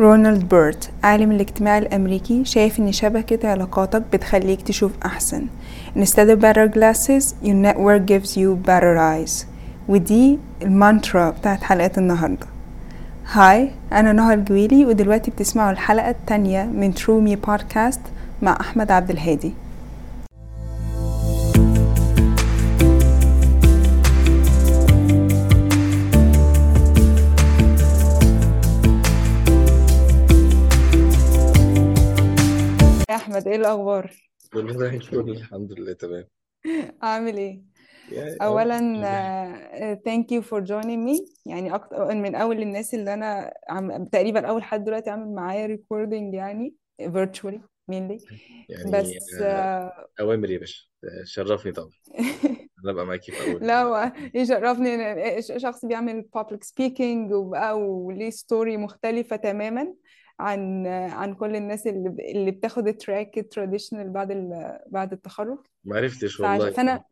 رونالد بيرت عالم الاجتماع الأمريكي شايف إن شبكة علاقاتك بتخليك تشوف أحسن. Instead of better glasses your network gives you better eyes. ودي المانترا بتاعت حلقة النهاردة. Hi أنا نهى الجويلي ودلوقتي بتسمعوا الحلقة التانية من True Me podcast مع أحمد عبد الهادي. إيه؟ كله زي الفل الحمد لله تمام. عامل إيه؟ آه اولا آه، thank you for joining me. يعني أكتر من أول الناس اللي أنا عم تقريبا أول حد دلوقتي عامل معايا recording يعني virtually mainly. يعني بس آه، آه، أوامر يا باشا. آه، شرفني طبعا. أنا أبقى معاكي في أول. لا هو يشرفني إن شخص بيعمل public speaking وبقى وليه ستوري مختلفة تماما. عن عن كل الناس اللي اللي بتاخد ال track ال traditional بعد ال- بعد التخرج. ما عرفتش. والله. فانا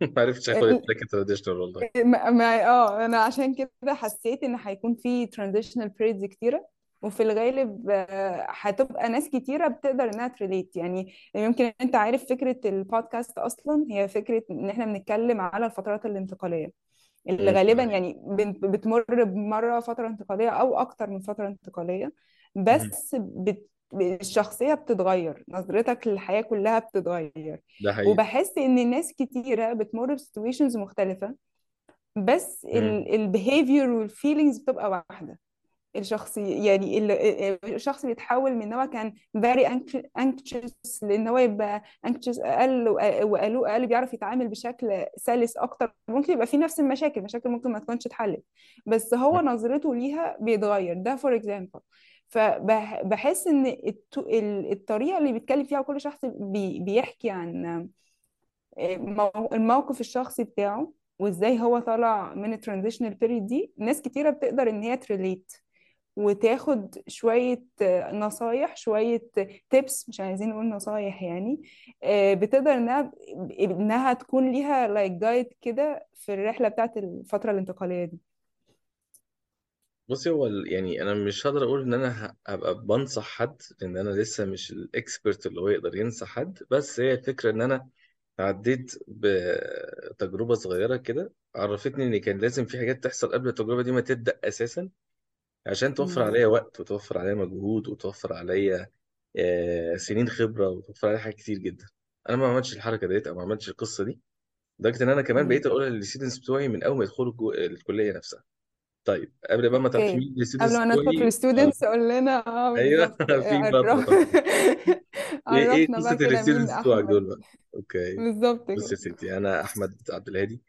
ما عرفتش آخد ال track ال traditional والله. ما ما- آه أنا عشان كده حسيت إن هيكون في transitional periods كتيرة وفي الغالب آه، هتبقى ناس كتيرة بتقدر إنها ت relate. يعني يمكن أنت عارف فكرة البودكاست أصلا هي فكرة إن إحنا بنتكلم على الفترات الانتقالية. اللي غالبا. يعني بتمر بمرة فترة انتقالية أو أكتر من فترة انتقالية. بس بت الشخصية بتتغير نظرتك للحياة كلها بتتغير. ده حقيقي. وبحس إن ناس كتيرة بتمر ب situations مختلفة بس. ال behavior وال feelings بتبقى واحدة. الشخص يعني ال- الشخص بيتحول من إن هو كان very anx- anxious لإن هو يبقى anxious أقل وقالوا أقل بيعرف يتعامل بشكل سلس أكتر. ممكن يبقى في نفس المشاكل مشاكل ممكن ما تكونش اتحلت. بس هو نظرته ليها بيتغير. ده for example فبحس إن الطريقة اللي بيتكلم فيها كل شخص بي- بيحكي عن مو- الموقف الشخصي بتاعه وإزاي هو طالع من ال transitional period دي ناس كتيرة بتقدر إن هي ت relate وتاخد شوية آه، نصايح شوية tips مش عايزين نقول نصايح يعني آه، بتقدر إنها إنها تكون ليها like guide كده في الرحلة بتاعت الفترة الانتقالية دي. بصي هو ال- يعني أنا مش هقدر أقول إن أنا ه- هبقى بنصح حد لأن أنا لسه مش الإكسبرت اللي هو يقدر ينصح حد بس هي الفكرة إن أنا عديت بتجربة صغيرة كده عرفتني إن كان لازم في حاجات تحصل قبل التجربة دي ما تبدأ أساسا عشان توفر. عليا وقت وتوفر عليا مجهود وتوفر عليا سنين خبرة وتوفر عليا حاجات كتير جدا أنا ما عملتش الحركة ديت أو ما عملتش القصة دي لدرجة إن أنا كمان. بقيت أقولها للستودنتس بتوعي من أول ما يدخلوا الكلية نفسها طيب قبل بقى ما okay. مين قبل ال students ما ندخل في آه، ال students قول لنا آه أيوه بالظبط. في بقى عرف بطاقة إيه إيه عرفنا قصة بقى كده مين ال students بتوعك أحمد. دول بقى؟ okay. بالظبط بص كده. يا ستي أنا أحمد عبد الهادي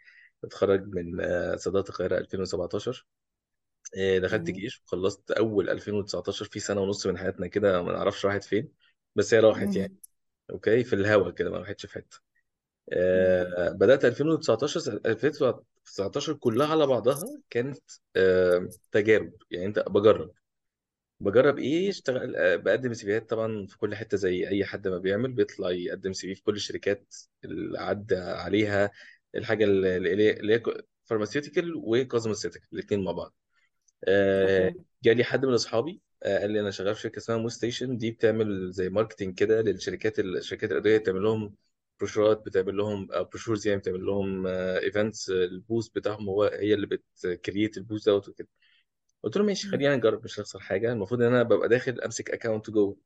اتخرج من آه، صيدلة القاهرة 2017 إيه، دخلت مم. جيش وخلصت أول 2019 في سنة ونص من حياتنا كده ما نعرفش راحت فين بس هي راحت يعني. okay في الهوا كده ما راحتش في حتة. آه بدأت 2019 سنة- 2019 كلها على بعضها كانت آه تجارب. يعني أنت بجرب. بجرب إيه؟ اشتغل آه بقدم CV هات طبعا في كل حتة زي أي حد ما بيعمل بيطلع يقدم CV في كل الشركات اللي عدى عليها الحاجة اللي اللي هي pharmaceutical و cosmeceutical الاثنين مع بعض. آه، جالي حد من أصحابي آه، قال لي أنا شغال في شركة اسمها Motion دي بتعمل زي marketing كده للشركات الشركات الادويه بتعمل لهم بروشورات بتعمل لهم brochures يعني بتعمل لهم events ال booth بتاعهم هو هي اللي بت create ال booth دوت وكده. قلت له ماشي. خلينا نجرب مش هنخسر حاجة. المفروض إن أنا ببقى داخل أمسك account جوه.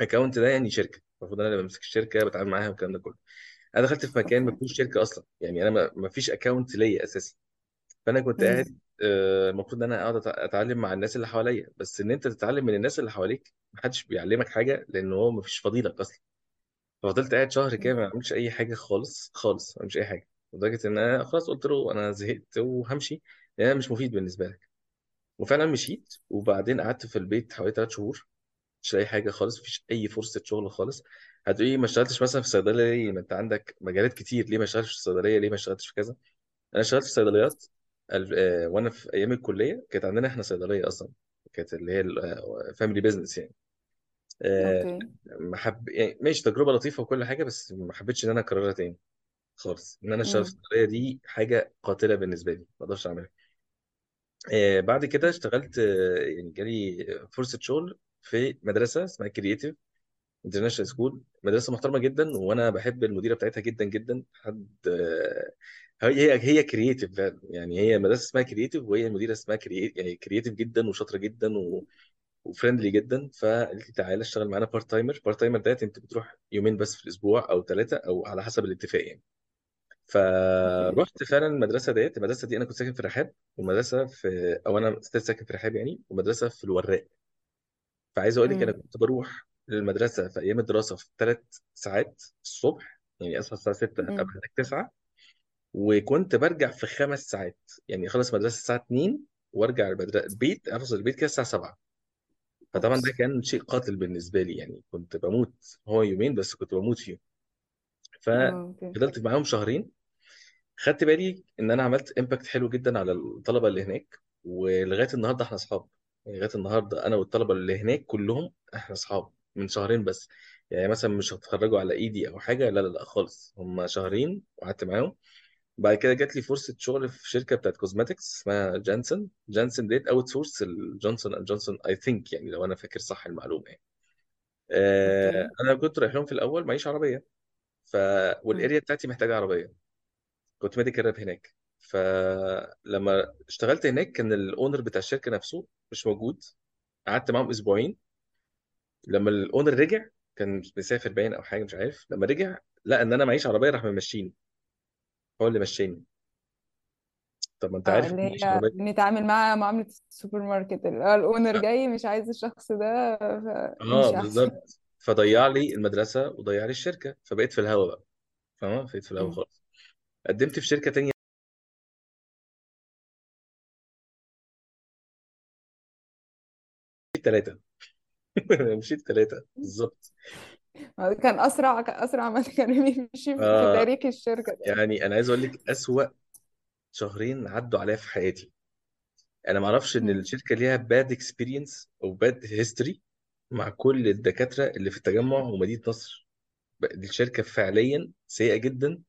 account ده يعني شركة. المفروض أنا اللي بمسك الشركة بتعامل معاها والكلام ده كله. أنا دخلت في مكان ما فيهوش شركة أصلا. يعني أنا ما ما فيش account ليا أساسا. فأنا كنت. قاعد آه، المفروض إن أنا أقعد أتعلم مع الناس اللي حواليا. بس إن أنت تتعلم من الناس اللي حواليك محدش بيعلمك حاجة لأن هو مفيش فضيلك أصلا. ففضلت قاعد شهر كده ما بعملش أي حاجة خالص خالص ما بعملش أي حاجة لدرجة إن أنا خلاص قلت له أنا زهقت وهمشي لأن أنا مش مفيد بالنسبة لك. وفعلا مشيت وبعدين قعدت في البيت حوالي ثلاث شهور مش لاقي حاجة خالص مفيش أي فرصة شغل خالص. هتقولي ما اشتغلتش مثلا في صيدلية ليه؟ ما أنت عندك مجالات كتير ليه ما اشتغلتش في الصيدليه ليه ما اشتغلتش في كذا؟ أنا اشتغلت في صيدليات آه، وأنا في أيام الكلية كانت عندنا إحنا صيدلية أصلا كانت اللي هي family business يعني. آه، okay. ما حب يعني ماشي تجربة لطيفة وكل حاجة بس ما حبيتش إن أنا أكررها تاني خالص. إن أنا أشتغل في. الصيدليه دي حاجة قاتلة بالنسبة لي ما أقدرش أعملها. آه، بعد كده اشتغلت آه، يعني جالي فرصة شغل في مدرسة اسمها Creative International School مدرسة محترمة جدا وأنا بحب المديرة بتاعتها جدا جدا حد آه، هي هي هي creative يعني هي مدرسة اسمها Creative وهي المديرة اسمها creative يعني creative جدا وشاطرة جدا و... و friendly جدا فقالت لي تعالى اشتغل معانا part-timer part-timer ده أنت بتروح يومين بس في الأسبوع أو ثلاثة أو على حسب الاتفاق يعني. فرحت فعلا المدرسة ديت. المدرسة دي أنا كنت ساكن في الرحاب والمدرسة في أو أنا still ساكن في الرحاب يعني ومدرسة في الوراق. فعايز أقول لك أنا كنت بروح للمدرسة في أيام الدراسة في ثلاث ساعات الصبح يعني أصحى الساعة 6 ابقى امم هناك 9 وكنت برجع في خمس ساعات. يعني اخلص مدرسة الساعة 2 وأرجع البيت أفصل البيت كده الساعة 7 فطبعا ده كان شيء قاتل بالنسبة لي يعني كنت بموت هو يومين بس كنت بموت فيهم. آه okay. ففضلت معاهم شهرين. خدت بالي إن أنا عملت impact حلو جدا على الطلبة اللي هناك ولغاية النهارده إحنا أصحاب. يعني لغاية النهارده أنا والطلبة اللي هناك كلهم إحنا أصحاب من شهرين بس. يعني مثلا مش هتخرجوا على إيدي أو حاجة لا لا لا خالص. هم شهرين وقعدت معاهم. بعد كده جات لي فرصة شغل في شركة بتاعت cosmetics اسمها Janssen Janssen ديت outsource ال Johnson and Johnson I think يعني لو أنا فاكر صح المعلومة يعني. آه okay. أنا كنت رايح لهم في الأول معيش عربية. ف وال area بتاعتي محتاجة عربية. كنت medical rep هناك. فلما اشتغلت هناك كان ال owner بتاع الشركة نفسه مش موجود. قعدت معاهم أسبوعين. لما ال owner رجع كان مسافر باين أو حاجة مش عارف. لما رجع لقى إن أنا معيش عربية راح ممشيني. هو اللي مشاني. طب ما انت آه عارف معيش هي عربيه بنتعامل معاها معاملة السوبر ماركت اللي هو ال owner جاي مش عايز الشخص ده آه فامشي أحسن. بالظبط. فضيع لي المدرسة وضيع لي الشركة فبقيت في الهوا بقى فاهم بقيت في الهوا خالص. قدمت في شركة تانية. ثلاثة مشيت ثلاثة بالظبط. كان أسرع أسرع ما كان يمشي في آه تاريخ الشركة يعني أنا عايز أقول لك أسوأ شهرين عدوا عليا في حياتي. أنا ما أعرفش إن الشركة ليها bad experience أو bad history مع كل الدكاترة اللي في التجمع ومدينة نصر. الشركة فعليا سيئة جدا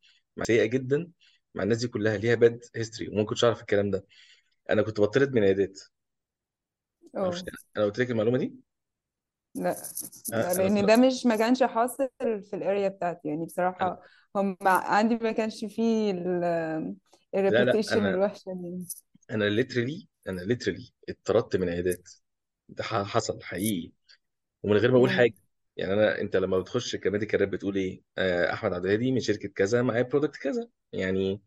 سيئة جدا مع الناس دي كلها ليها bad history وما كنتش أعرف الكلام ده. أنا كنت بطرد من عيادات. ما أعرفش آه أنا قلت لك المعلومة دي؟ لا. آه، لا أنا لأن ده مش ما كانش حاصل في ال area بتاعتي. يعني أنا... بصراحة هم عندي ما كانش فيه لا لا ال reputation أنا الوحشة دي. أنا literally أنا literally اتطردت من عيادات. ده ح- حصل حقيقي. ومن غير ما أقول حاجة يعني أنا أنت لما بتخش ك medical rep بتقول إيه؟ آه، أحمد عبد الهادي من شركة كذا معايا product كذا. يعني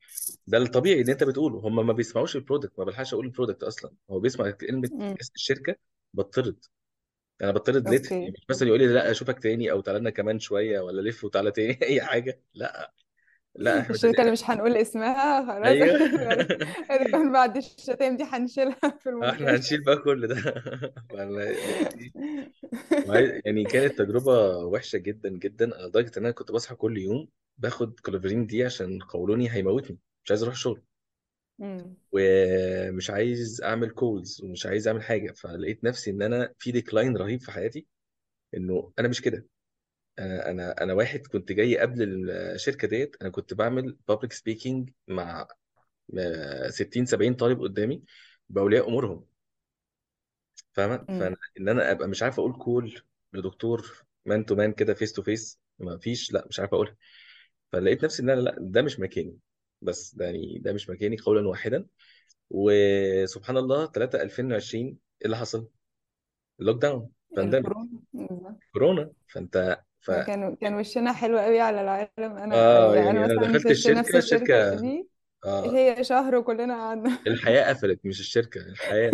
ده الطبيعي اللي أنت بتقوله. هم ما بيسمعوش ال product ما بلحقش أقول ال product أصلا. هو بيسمع كلمة اسم الشركة بطرد أنا بطرد literally okay. مش مثلا يقول لي لأ أشوفك تاني أو تعالى لنا كمان شوية ولا لف وتعالى تاني أي حاجة. لأ لأ احمد الشركة اللي مش هنقول اسمها خلاص. أيوه. غالبا بعد الشتايم دي هنشيلها في إحنا المونتاج هنشيل بقى كل ده. فأنا لقيت وعايز- يعني كانت تجربة وحشة جدا جدا. لدرجة إن أنا كنت بصحى كل يوم باخد كولوفرين دي عشان قولوني هيموتني مش عايز أروح الشغل ومش عايز أعمل calls ومش عايز أعمل حاجة. فلقيت نفسي إن أنا في decline رهيب في حياتي إنه أنا مش كده. أنا أنا أنا واحد كنت جاي قبل الشركة ديت أنا كنت بعمل public speaking مع آه، 60 70 طالب قدامي بأولياء أمورهم. فاهمة؟ امم فأنا إن أنا أبقى مش عارف أقول call لدكتور man to man كده face to face ما فيش لأ مش عارف أقولها. فلقيت نفسي إن أنا لأ ده مش مكاني. بس ده يعني ده مش مكاني قولا واحدا. وسبحان الله 3 2020 إيه اللي حصل؟ ال lockdown pandemic الكورونا. بالظبط. كورونا. فأنت ف كان كان وشنا حلو قوي على العالم. أنا آه يعني يعني أنا مثلا دخلت نفس الشركة الشركة الشركة دي آه. هي شهر وكلنا قعدنا. الحياة قفلت مش الشركة الحياة.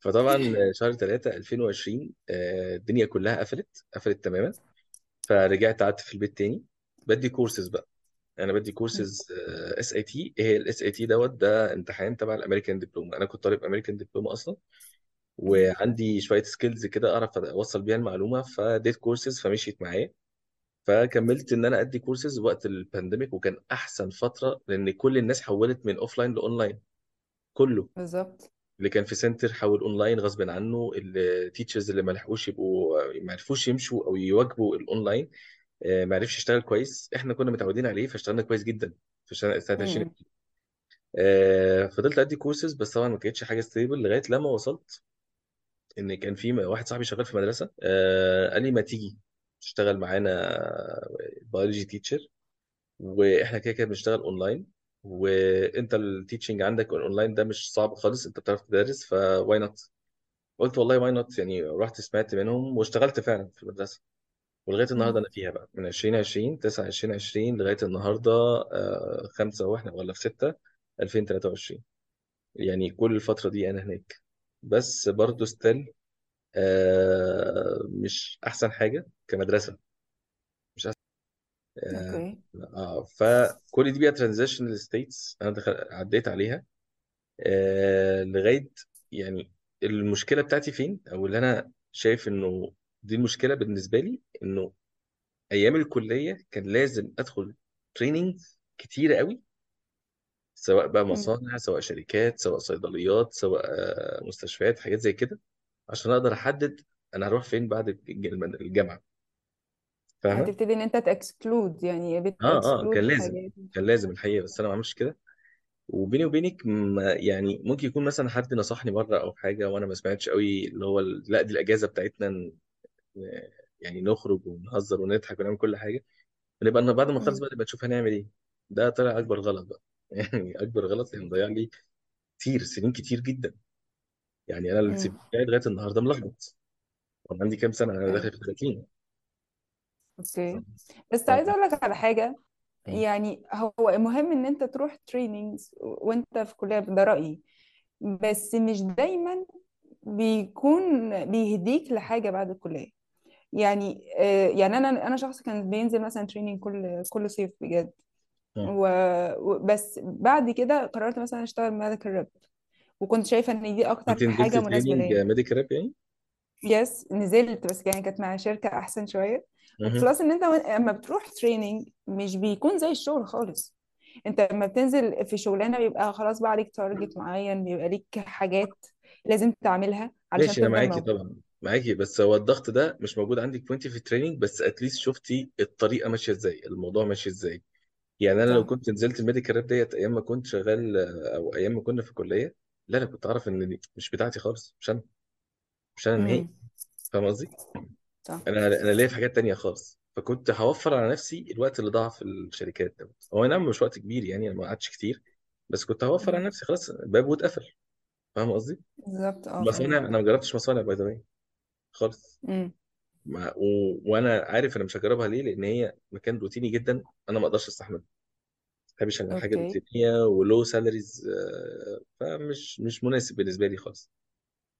فطبعا شهر 3 2020 آه، الدنيا كلها قفلت قفلت تماما. فرجعت قعدت في البيت تاني. بدي كورسز بقى. أنا بدي courses SAT إيه ال SAT دوت؟ ده امتحان تبع ال American Diploma أنا كنت طالب American Diploma أصلا. وعندي شوية skills كده أعرف أوصل بيها المعلومة فديت كورسز فمشيت معايا. فكملت إن أنا أدي كورسز وقت ال pandemic وكان أحسن فترة لأن كل الناس حولت من offline لاونلاين كله. بالظبط. اللي كان في center حول اونلاين غصب عنه ال teachers اللي ما لحقوش يبقوا ما عرفوش يمشوا أو يواكبوا الاونلاين آه، ما عرفش يشتغل كويس. إحنا كنا متعودين عليه فاشتغلنا كويس جدا في سنة سنة 20 امم آه، فضلت أدي كورسز بس طبعا ما كانتش حاجة stable لغاية لما وصلت إن كان في واحد صاحبي شغال في مدرسة آه، قال لي ما تيجي تشتغل معانا biology teacher وإحنا كده كده بنشتغل اونلاين وأنت ال teaching عندك الاونلاين ده مش صعب خالص أنت بتعرف تدرس ف why not قلت والله why not يعني رحت سمعت منهم واشتغلت فعلا في المدرسة. ولغاية النهارده. أنا فيها بقى من 2020 9 2020 لغاية النهارده آه، خمسة وإحنا ولا في 6 2023 يعني كل الفترة دي أنا هناك. بس برضه still مش أحسن حاجة كمدرسة. مش أحسن. آه okay. آه، فكل دي بقى transitional states أنا دخل عديت عليها. آه لغاية يعني المشكلة بتاعتي فين؟ أو اللي أنا شايف إنه دي المشكلة بالنسبة لي إنه أيام الكلية كان لازم أدخل training كتيره قوي سواء بقى مم. مصانع سواء شركات سواء صيدليات سواء آه، مستشفيات حاجات زي كده عشان أقدر أحدد أنا هروح فين بعد الج- الجامعة. فاهمة؟ هتبتدي إن أنت ت exclude يعني آه آه بت exclude كان لازم حاجات. كان لازم الحقيقة بس أنا ما عملتش كده. وبيني وبينك ما يعني ممكن يكون مثلا حد نصحني مرة أو حاجة وأنا ما سمعتش قوي اللي هو ال- لأ دي الإجازة بتاعتنا يعني نخرج ونهزر ونضحك ونعمل كل حاجة ونبقى إن بعد ما نخلص. بقى نبقى نشوف هنعمل إيه. ده طلع أكبر غلط بقى. يعني أكبر غلط يعني مضيع لي كتير سنين كتير جدا. يعني أنا ال CV بتاعي لغاية النهارده ملخبط. وأنا عندي كام سنة؟ أنا داخل في 30 ف... okay بس. عايزة أقول لك على حاجة. يعني هو المهم إن أنت تروح trainings وأنت في كلية ده رأيي. بس مش دايما بيكون بيهديك لحاجة بعد الكلية. يعني آه، يعني أنا أنا شخص كان بينزل مثلا training كل كل صيف بجد. و- وبس بعد كده قررت مثلا أشتغل medical rep وكنت شايفة إن دي أكتر نزلت حاجة مناسبة training ليا. medical rep yes نزلت بس يعني كانت مع شركة أحسن شوية. يعني و plus إن أنت لما بتروح training مش بيكون زي الشغل خالص. أنت لما بتنزل في شغلانة بيبقى خلاص بقى عليك target معين بيبقى ليك حاجات لازم تعملها علشان ماشي أنا تفضل معاكي موجود. طبعا. معاكي بس هو الضغط ده مش موجود عندك وانت في ال training بس at least شفتي الطريقة ماشية إزاي الموضوع ماشي إزاي. يعني أنا لو صح. كنت نزلت ال medical rep ديت أيام ما كنت شغال أو أيام ما كنا في الكليه لا أنا كنت أعرف إن دي مش بتاعتي خالص مش أنا. مش أنا نهائي. امم فاهم قصدي؟ صح. أنا أنا ليا في حاجات تانية خالص. فكنت هوفر على نفسي الوقت اللي ضاع في الشركات ده هو نعم مش وقت كبير يعني أنا ما قعدتش كتير بس كنت هوفر على مم. نفسي خلاص الباب واتقفل. فاهم قصدي؟ بالظبط آه. مصانع فاهمك أنا ما جربتش مصانع by the خالص. امم مع... و... وأنا عارف أنا مش هجربها ليه لأن هي مكان روتيني جدا أنا ما أقدرش استحمله ما بحبش أنا الحاجة أوكي. الروتينيه و low salaries فمش مش مناسب بالنسبة لي خالص.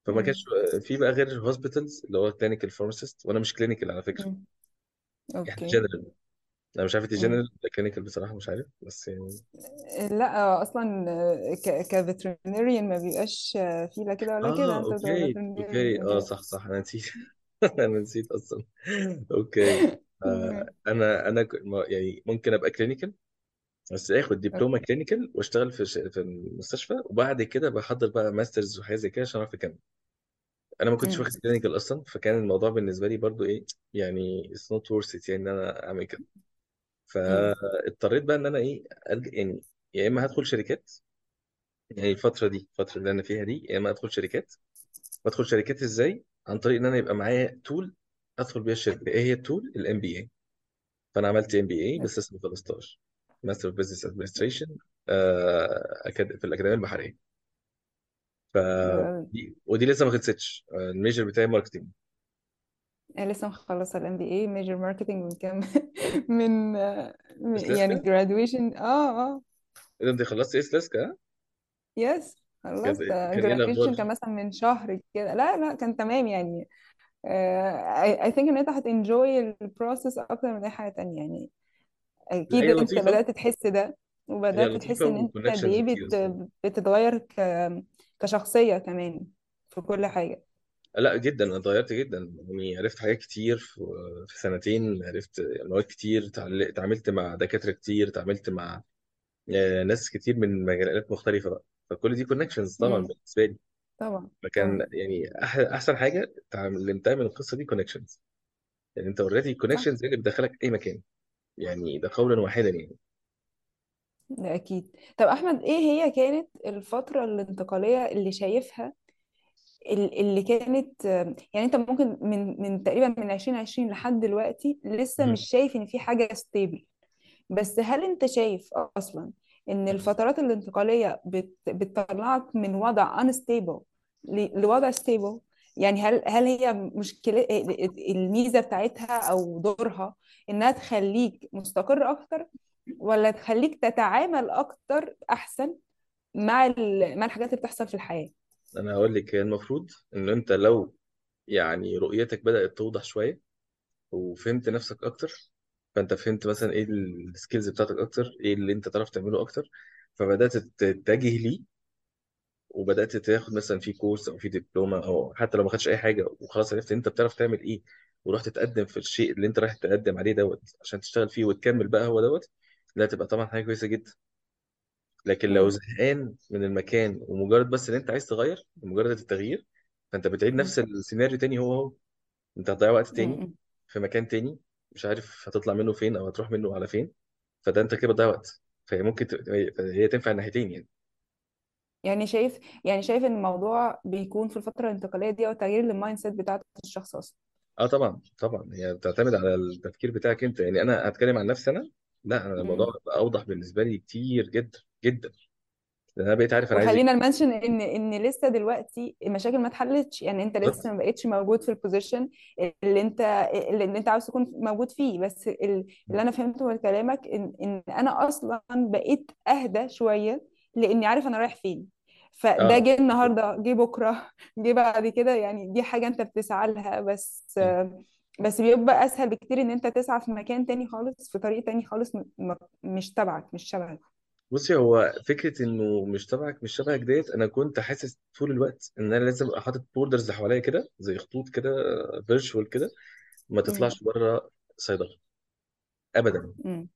فما امم كانش في بقى غير ال hospitals اللي هو clinical pharmacist وأنا مش clinical على فكرة. امم إحنا okay. general أنا مش عارف امم جنرال ولا clinical بصراحة مش عارف بس يعني لأ أصلا ك ك veterinarian ما بيبقاش فيه لا كده ولا كده آه أنت بتبقى okay okay آه صح yes صح أنا نسيت أنا نسيت أصلا okay آه أنا أنا ك- ما- يعني ممكن أبقى clinical بس آخد دبلومه clinical وأشتغل في ش... في المستشفى وبعد كده بحضر بقى masters وحاجات زي كده عشان أعرف أكمل. أنا ما كنتش واخد clinical أصلا فكان الموضوع بالنسبة لي برضو إيه يعني it's not worth it يعني إن أنا أعمل كده. فاضطريت بقى إن أنا إيه أرجع يعني يا إما هدخل شركات يعني الفترة دي الفترة اللي أنا فيها دي يا إما أدخل شركات. بدخل شركات إزاي؟ عن طريق إن أنا يبقى معايا tool أدخل بيها الشركة. إيه هي ال tool ال MBA فأنا عملت MBA بس لسه ما خلصتهاش Master of Business Administration في الأكاديمية البحرية. ف حلو ودي لسه ما خلصتش. آه، ال major بتاعي marketing لسه مخلصة ال MBA major marketing من كام؟ من آه، يعني لسه؟ graduation. آه آه. إيه ده أنت خلصت إيه لسه؟ yes كان خلصت. كان إيه graduation الاخبار كان مثلا من شهر كده. لا لا كان تمام يعني. آه I, I think إن أنت هت enjoy ال process أكتر من أي حاجة تانية يعني. لا أكيد هي أنت لطيفة. بدأت تحس ده هي وبدأت تحس لطيفة إن أنت و connections إيه كتير بت الصراحه بتتغير ك كشخصية كمان في كل حاجة. لا جدا أنا اتغيرت جدا يعني عرفت حاجات كتير في في سنتين عرفت مواد كتير تعل- اتعاملت مع دكاترة كتير اتعاملت مع آه، ناس كتير من مجالات مختلفة بقى. فكل دي connections طبعا امم بالنسبة لي. طبعا فكان طبعا. يعني أح- أحسن حاجة اتعلمتها من القصة دي connections يعني أنت already صح. الكونكشنز اللي بتدخلك أي مكان. يعني ده قولا واحدا يعني. ده أكيد. طب أحمد إيه هي كانت الفترة الانتقالية اللي شايفها اللي كانت يعني انت ممكن من من تقريبا من 2020 لحد دلوقتي لسه مش. شايف إن في حاجة stable بس هل انت شايف أصلا إن الفترات الانتقالية بت بتطلعك من وضع unstable ل- لوضع stable يعني هل هل هي مشكلة الميزة بتاعتها أو دورها إنها تخليك مستقر أكتر ولا تخليك تتعامل أكتر أحسن مع مع الحاجات اللي بتحصل في الحياة؟ أنا هقول لك هي المفروض إن أنت لو يعني رؤيتك بدأت توضح شوية وفهمت نفسك أكتر فأنت فهمت مثلا إيه ال skills بتاعتك أكتر إيه اللي أنت تعرف تعمله أكتر فبدأت تتجه ليه وبدأت تاخد مثلا في course أو في دبلومه أو حتى لو ما خدتش أي حاجة وخلاص عرفت أنت بتعرف تعمل إيه ورحت تقدم في الشيء اللي أنت رايح تقدم عليه دوت عشان تشتغل فيه وتكمل بقى هو دوت لا تبقى طبعا حاجة كويسة جدا. لكن لو مم. زهقان من المكان ومجرد بس إن أنت عايز تغير مجرد التغيير فأنت بتعيد. نفس السيناريو تاني هو هو أنت هتضيع وقت تاني مم. في مكان تاني مش عارف هتطلع منه فين أو هتروح منه على فين فده أنت كده بتضيع وقت فهي ممكن ت... هي تنفع الناحيتين يعني يعني شايف يعني شايف إن الموضوع بيكون في الفترة الانتقالية دي أو تغيير ال mindset بتاعت الشخص أصلا آه طبعا طبعا هي بتعتمد على التفكير بتاعك أنت يعني أنا هتكلم عن نفسي أنا لا أنا الموضوع مم. بقى أوضح بالنسبة لي كتير جدا جدا. أنا بقيت عارف أنا عايز وخلينا إيه ن mention إن إن لسه دلوقتي المشاكل ما اتحلتش يعني أنت بالظبط. لسه ما بقتش موجود في ال position اللي أنت اللي أنت عاوز تكون موجود فيه. بس ال- اللي أنا فهمته من كلامك إن إن أنا أصلا بقيت أهدى شوية لإني عارف أنا رايح فين. فده آه. جه النهارده جه بكرة جه بعد كده يعني دي حاجة أنت بتسعى لها. بس بس بيبقى أسهل بكتير إن أنت تسعى في مكان تاني خالص في طريق تاني خالص م- م- مش تبعك مش شبهك. بصي هو فكرة إنه مش تبعك مش شبهك ديت أنا كنت حاسس طول الوقت إن أنا لازم أبقى حاطط borders حواليا كده زي خطوط كده virtual كده ما. تطلعش بره صيدلة ابدا مم.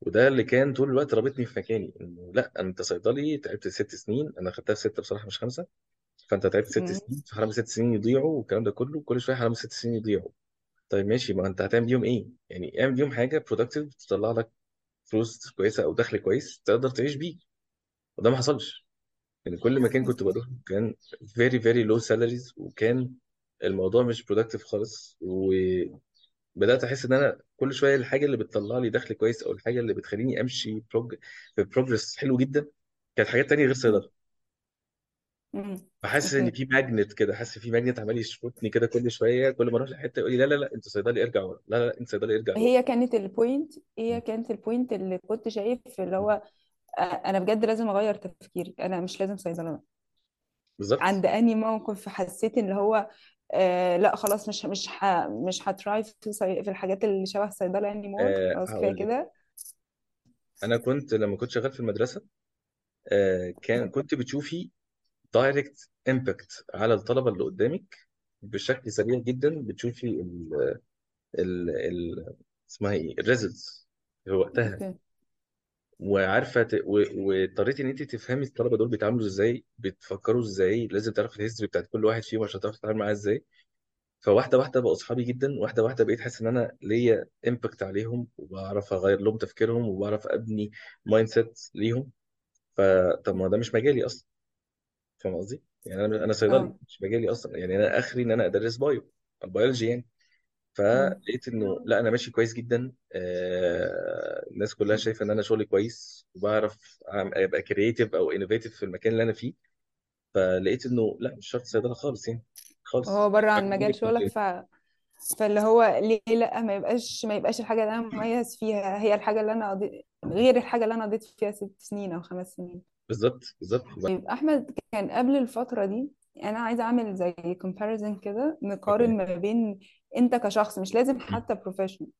وده اللي كان طول الوقت رابطني في مكاني إنه لأ أنت صيدلي تعبت ست سنين أنا خدتها في ستة بصراحة مش خمسة فأنت تعبت ست. سنين فحرام ست سنين يضيعوا والكلام ده كله كل شوية حرام ست سنين يضيعوا طيب ماشي ما أنت هتعمل بيهم إيه؟ يعني اعمل بيهم حاجة productive تطلع لك فلوس كويسة أو دخل كويس تقدر تعيش بيه وده ما حصلش يعني كل مكان كنت بروح كان very very low salaries وكان الموضوع مش productive خالص وبدأت أحس إن أنا كل شوية الحاجة اللي بتطلع لي دخل كويس أو الحاجة اللي بتخليني أمشي. في progress حلو جدا كانت حاجات تانية غير. صيدلة مم. فحاسس إن okay. في magnet كده حاسس في magnet عمال يشفطني كده كل شوية كل ما أروح لحتة يقول لي لا لا لا أنت صيدلي ارجع ورا. لا لا لا أنت صيدلي ارجع لورا هي كانت ال point هي كانت ال point اللي كنت شايف اللي هو آه، أنا بجد لازم أغير تفكيري أنا مش لازم صيدلة بالظبط. عند اني موقف حسيت إن هو آه لأ خلاص مش مش ح مش ه try في صي- في الحاجات اللي شبه الصيدله anymore أه خلاص كفاية هقول لك. كده. أنا كنت لما كنت شغال في المدرسة أه كان كنت بتشوفي direct impact على الطلبة اللي قدامك بشكل سريع جدا. بتشوفي ال ال ال اسمها إيه؟ ال results في وقتها. okay. وعارفة ت... و- واضطريتي إن انت تفهمي الطلبة دول بيتعاملوا إزاي بتفكروا إزاي لازم تعرفي ال history بتاعت كل واحد فيهم عشان تعرفي تتعامل معاه إزاي. فواحدة واحدة بقوا أصحابي جدا واحدة واحدة بقيت حاسس إن أنا ليا impact عليهم وبعرف أغير لهم تفكيرهم وبعرف أبني mindset ليهم فطب ما ده مش مجالي أصلا. فاهم قصدي؟ يعني أنا أنا صيدلي آه. مش مجالي أصلا. يعني أنا آخري إن أنا أدرس bio البيولوجي يعني. مم. فلقيت إنه لا أنا ماشي كويس جدا. آه الناس كلها شايفة إن أنا شغلي كويس وبعرف أعم- أبقى creative أو innovative في المكان اللي أنا فيه. فلقيت إنه لا مش شرط صيدلة خالص يعني خالص. وهو بره عن مجال شغلك ف فاللي هو ليه لا؟ ما يبقاش ما يبقاش الحاجة اللي أنا مميز فيها هي الحاجة اللي أنا قضيت غير الحاجة اللي أنا قضيت فيها ست سنين أو خمس سنين. بالظبط بالظبط. طيب أحمد كان قبل الفترة دي أنا عايزة أعمل زي comparison كده نقارن okay. ما بين أنت كشخص مش لازم. حتى professional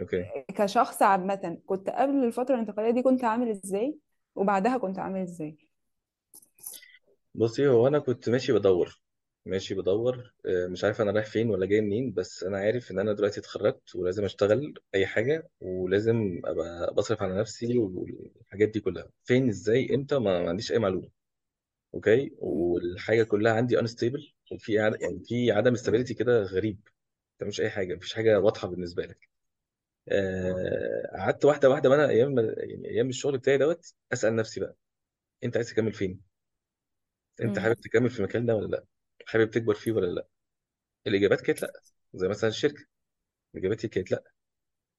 okay. كشخص عامة كنت قبل الفترة الانتقالية دي كنت عامل إزاي؟ وبعدها كنت عامل إزاي؟ بصي هو أنا كنت ماشي بدور. ماشي بدور. آه، مش عارف أنا رايح فين ولا جاي منين بس أنا عارف إن أنا دلوقتي اتخرجت ولازم أشتغل أي حاجة ولازم أبقى بصرف على نفسي والحاجات دي كلها. فين إزاي إمتى؟ ما ما عنديش أي معلومة. okay؟ والحاجة كلها عندي unstable وفي عد... يعني في عدم stability كده غريب. أنت مش أي حاجة مفيش حاجة واضحة بالنسبة لك. آه، قعدت واحدة واحدة وأنا أيام ما- يعني أيام الشغل بتاعي دوت أسأل نفسي بقى أنت عايز تكمل فين؟ أنت حابب تكمل في المكان ده ولا لأ؟ حابب تكبر فيه ولا لأ؟ الإجابات كانت لأ زي مثلا الشركة. اجابتي كانت لأ.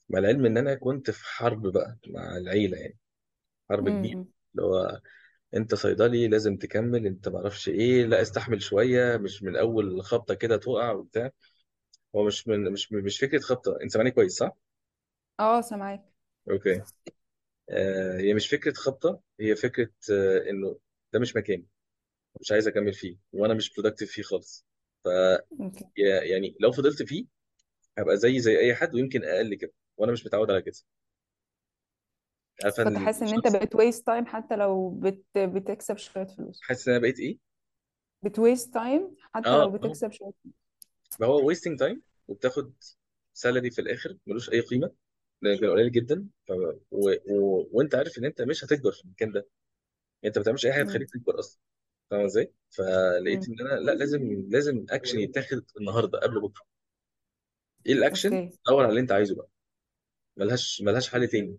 مع العلم إن أنا كنت في حرب بقى مع العيلة يعني. حرب كبيرة امم اللي هو أنت صيدلي لازم تكمل أنت ما أعرفش إيه. لأ استحمل شوية مش من أول خبطة كده تقع وبتاع. هو مش من مش مش فكرة خبطة. أنت سامعني كويس صح؟ آه سامعاك. okay. آه هي مش فكرة خبطة هي فكرة آه إنه ده مش مكاني. مش عايز أكمل فيه وأنا مش productive فيه خالص. ف okay. يعني لو فضلت فيه هبقى زي زي أي حد ويمكن أقل كده وأنا مش متعود على كده. عارفه ان حاسس إن أنت الشخص بت waste time حتى لو بت... بتكسب شوية فلوس؟ حاسس إن أنا بقيت إيه؟ بت waste time حتى آه لو آه. بتكسب شوية فلوس. ما هو wasting time وبتاخد salary في الآخر ملوش أي قيمة لأن كان قليل جدا. ف... و... و... وأنت عارف إن أنت مش هتكبر في المكان ده. أنت ما بتعملش أي حاجة تخليك تكبر أصلا. فاهم إزاي؟ فلقيت إن أنا لأ لازم لازم اكشن يتاخد النهارده قبل بكرة. إيه ال action؟ okay. دور على اللي أنت عايزه بقى. ملهاش ملهاش حل تاني.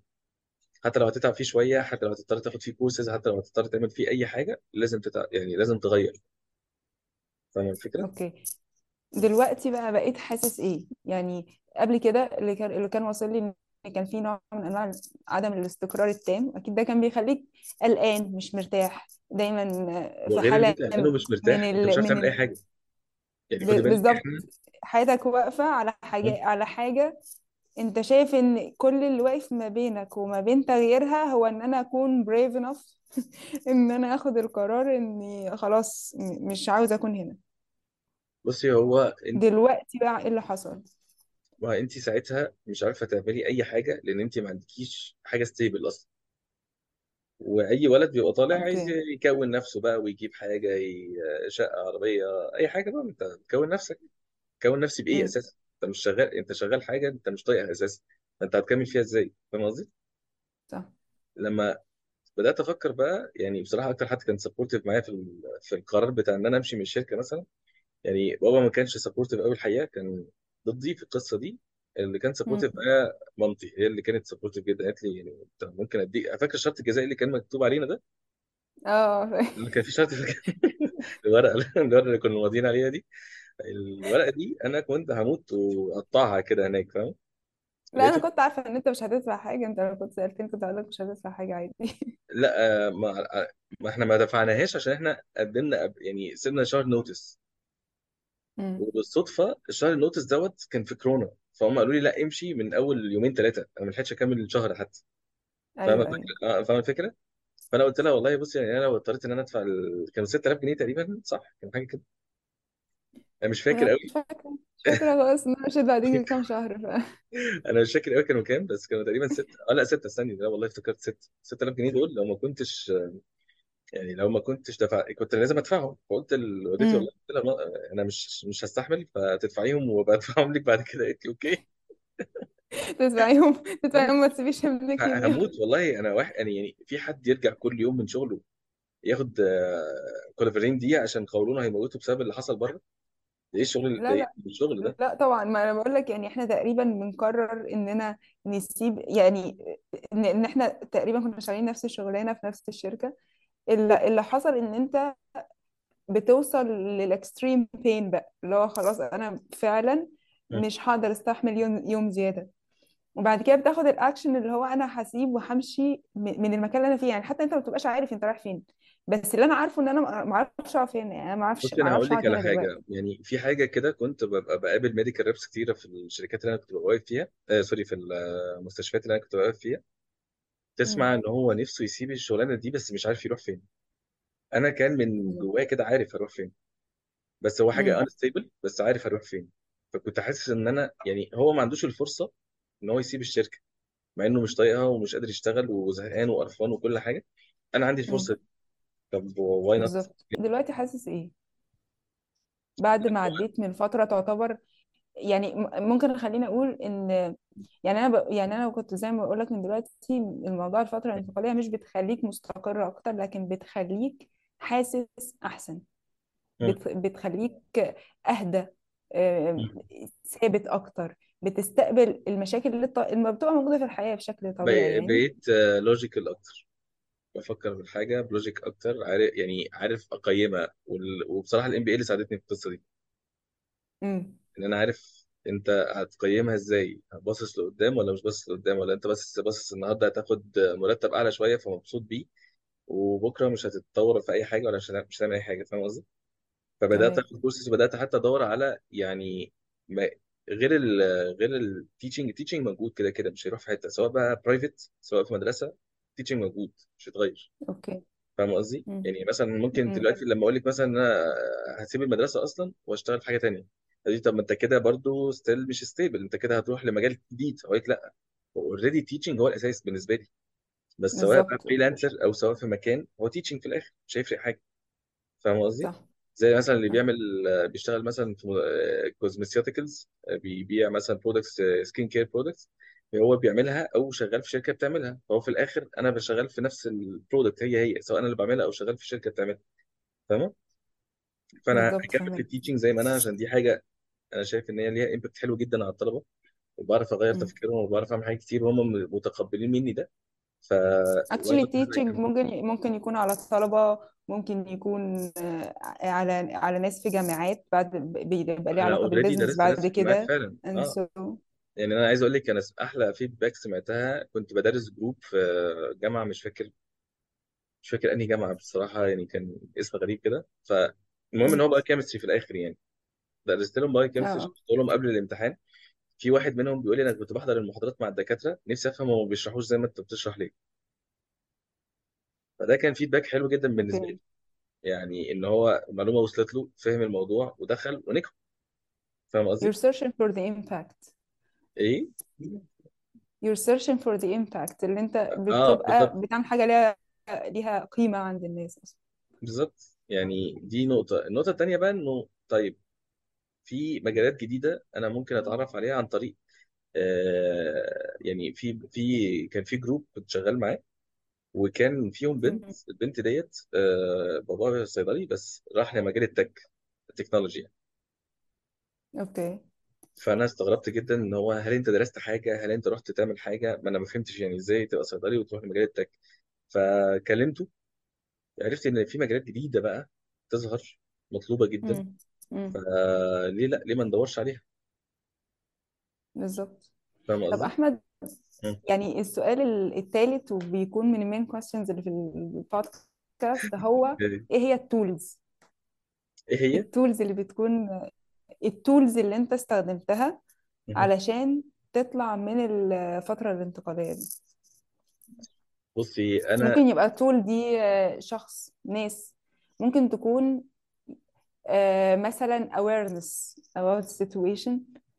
حتى لو هتتعب فيه شوية حتى لو هتضطر تاخد فيه كورسز حتى لو هتضطر تعمل فيه أي حاجة لازم تتع... يعني لازم تغير. فاهم الفكرة؟ okay. دلوقتي بقى بقيت حاسس إيه؟ يعني قبل كده اللي كان اللي كان واصل لي كان في نوع من أنواع عدم الاستقرار التام أكيد ده كان بيخليك قلقان مش مرتاح دايما في أنت قلقان ومش من مرتاح انت مش. عارف من تعمل أي. حاجة يعني خدي بالك بالظبط إحنا حياتك واقفة على حاجة على حاجة أنت شايف إن كل اللي واقف ما بينك وما بين تغييرها هو إن أنا أكون brave enough إن أنا آخد القرار إني خلاص مش عاوزة أكون هنا بصي هو دلوقتي بقى إيه اللي حصل ما انت ساعتها مش عارفة تعملي أي حاجة لأن انت ما عندكيش حاجة stable أصلا. وأي ولد بيبقى طالع عايز okay يكون نفسه بقى ويجيب حاجة ي- شقة عربية أي حاجة بقى انت تكون نفسك. تكون نفسي بإيه أساسا؟ أنت مش شغال أنت شغال حاجة أنت مش طايقها أساسا. انت هتكمل فيها إزاي؟ فاهم قصدي؟ صح. لما بدأت أفكر بقى يعني بصراحة أكتر حد كان supportive معايا في ال- في القرار بتاع إن أنا أمشي من الشركة مثلا يعني بابا ما كانش supportive قوي الحقيقة كان ضدي في القصة دي اللي كان supportive معايا مامتي هي اللي كانت supportive جدا قالت لي يعني انت ممكن أديك فاكر الشرط الجزائي اللي كان مكتوب علينا ده؟ آه. اللي كان في شرط الورقة الورقة اللي كنا ماضيين عليها دي. الورقة دي أنا كنت هموت وأقطعها كده هناك فاهم؟ لا أنا كنت عارفة إن أنت مش هتدفع حاجة أنت لو كنت سألتني كنت هقول لك مش هتدفع حاجة عادي. لا آه، ما ما إحنا ما دفعناهاش عشان إحنا قدمنا يعني سيبنا شهر notice وبالصدفة الشهر ال notice دوت كان في كورونا فهم قالوا لي لا امشي من أول يومين ثلاثة أنا ما لحقتش أكمل الشهر حتى. فاهم أيوه الفكرة أيوه. آه فاهم الفكرة فأنا قلت لها والله بصي يعني أنا لو اضطريت إن أنا أدفع ال... كانوا 6000 جنيه تقريبا صح؟ كان حاجة كده. أنا مش فاكر أنا قوي مش فاكرة مش فاكرة خالص إن أنا مشيت بعدين كام شهر ف أنا مش فاكر قوي كانوا كام بس كانوا تقريبا ستة. آه لا ستة استني لا والله افتكرت ستة. 6000 جنيه دول لو ما كنتش يعني لو ما كنتش دفع كنت لازم ادفعهم. فقلت لوالدتي امم والله قلت لها ما- أنا مش مش هستحمل فتدفعيهم وابقى ادفعهم لك بعد كده. قالت لي أوكي. تدفعيهم تدفعيهم ما تسيبيش ابنك ه- يضيع هموت والله. أنا واحد يعني يعني في حد يرجع كل يوم من شغله ياخد آه، كولافرين دي عشان قولونه هيموته بسبب اللي حصل بره؟ ده إيه الشغل ده لا إيه لا. الشغل ده؟ لا طبعا. ما أنا بقول لك يعني إحنا تقريبا بنقرر إننا نسيب يعني ان إن إحنا تقريبا كنا شغالين نفس الشغلانة في نفس الشركة. اللي اللي حصل إن أنت بتوصل للاكستريم بين بقى اللي هو خلاص أنا فعلا. مش هقدر أستحمل يوم يوم زيادة. وبعد كده بتاخد الاكشن اللي هو أنا هسيب وهمشي من المكان اللي أنا فيه. يعني حتى أنت ما بتبقاش عارف أنت رايح فين. بس اللي أنا عارفه إن أنا ما أعرفش اقف هنا. يعني أنا ما أعرفش بصي ما أنا هقول أعرفش لك اقعد على هنا دلوقتي. حاجة يعني في حاجة كده كنت ببقى بقابل medical reps كتيرة في الشركات اللي أنا كنت ببقى واقف فيها آه sorry في المستشفيات اللي أنا كنت واقف فيها. تسمع إن هو نفسه يسيب الشغلانة دي بس مش عارف يروح فين. أنا كان من جوايا كده عارف أروح فين. بس هو حاجة unstable بس عارف أروح فين. فكنت حاسس إن أنا يعني هو ما عندوش الفرصة إن هو يسيب الشركة مع إنه مش طايقها ومش قادر يشتغل وزهقان وقرفان وكل حاجة. أنا عندي الفرصة دي. طب why not بالظبط. دلوقتي حاسس إيه؟ بعد ما عديت من فترة تعتبر يعني ممكن خليني أقول إن يعني أنا ب... يعني أنا كنت زي ما بقول لك من دلوقتي الموضوع الفترة الانتقالية مش بتخليك مستقر أكتر لكن بتخليك حاسس أحسن. بت... بتخليك أهدى. ثابت أكتر. بتستقبل المشاكل اللي, الط- اللي بتبقى موجودة في الحياة بشكل طبيعي يعني. بقيت logical أكتر. بفكر في الحاجة ب logic أكتر عارف يعني عارف أقيمها وال... وبصراحة ال MBA اللي ساعدتني في القصة دي. امم إن أنا عارف أنت هتقيمها إزاي باصص لقدام ولا مش باصص لقدام؟ ولا أنت بس باصص النهارده هتاخد مرتب أعلى شوية فمبسوط بيه وبكرة مش هتتطور في أي حاجة ولا مش هتعمل مش هتعمل أي حاجة فاهم قصدي؟ فبدأت تمام. آخد كورسز وبدأت حتى أدور على يعني ما غير ال غير ال teaching ال teaching موجود كده كده مش هيروح في حتة سواء بقى private سواء في مدرسة ال teaching موجود مش هيتغير. okay. فاهم قصدي؟ يعني مثلا ممكن دلوقتي لما أقول لك مثلا إن أنا هسيب المدرسة أصلا وأشتغل في حاجة تانية. دي طب ما انت كده برضو still مش stable انت كده هتروح لمجال جديد. لك لأ already ال teaching هو الأساس بالنسبة لي. بس سواء بقى بالظبط. freelancer أو سواء في مكان هو teaching في الآخر مش هيفرق حاجة. فاهم قصدي؟ صح. زي مثلا اللي بيعمل بيشتغل مثلا في cosmeceuticals بيبيع مثلا products skin care products هو بيعملها أو شغال في شركة بتعملها. فهو في الآخر أنا بشغال في نفس ال product هي هي سواء أنا اللي بعملها أو شغال في شركة بتعملها. فاهم فأنا بالظبط هكمل في فاهمك. ال teaching زي ما أنا عشان دي حاجة أنا شايف إن هي ليها impact حلو جدا على الطلبة وبعرف أغير تفكيرهم وبعرف أعمل حاجات كتير وهم متقبلين مني ده. ف actually وأنا teaching ممكن ممكن يكون على الطلبة ممكن يكون آه، على على ناس في جامعات بعد بيبقى ليه أنا علاقة already بال business درست ناس بعد في الجامعات كده فعلا. And آه. so يعني أنا عايز أقول لك أنا أحلى feedback سمعتها كنت بدرس group في جامعة مش فاكر مش فاكر أنهي جامعة بصراحة يعني كان اسم غريب كده. فالمهم إن. هو بقى chemistry في الآخر يعني. درست لهم biochemistry آه. شفت لهم قبل الامتحان. في واحد منهم بيقول لي أنا كنت بحضر المحاضرات مع الدكاترة نفسي أفهم هم ما بيشرحوش زي ما أنت بتشرح ليه. فده كان feedback حلو جدا بالنسبة لي. يعني إن هو المعلومه وصلت له فهم الموضوع ودخل ونجح. فاهم قصدي؟ You're searching for the impact. إيه؟ You're searching for the impact اللي أنت آه بتبقى بالظبط. بتعمل حاجة ليها ليها قيمة عند الناس أصلا. بالظبط. يعني دي نقطة. النقطة الثانية بقى إنه طيب في مجالات جديدة أنا ممكن أتعرف عليها عن طريق آه يعني في في كان في جروب كنت شغال معاه وكان فيهم بنت. البنت ديت آه باباها صيدلي بس راح لمجال الـ tech الـ technology okay. فأنا استغربت جدا إن هو هل أنت درست حاجة؟ هل أنت رحت تعمل حاجة؟ ما أنا ما فهمتش يعني إزاي تبقى صيدلي وتروح لمجال الـ tech. فكلمته عرفت إن في مجالات جديدة بقى تظهر مطلوبة جدا. مم. مم. فليه لا؟ ليه ما ندورش عليها؟ بالظبط. فاهم طب قصدي؟ أحمد مم. يعني السؤال الثالث وبيكون من المين كويستشنز اللي في البودكاست هو إيه إيه هي الـ tools إيه هي؟ الـ tools اللي بتكون الـ tools اللي أنت استخدمتها. علشان تطلع من الفترة الانتقالية دي. بصي أنا ممكن يبقى التول دي آه، شخص ناس. ممكن تكون مثلا awareness about the situation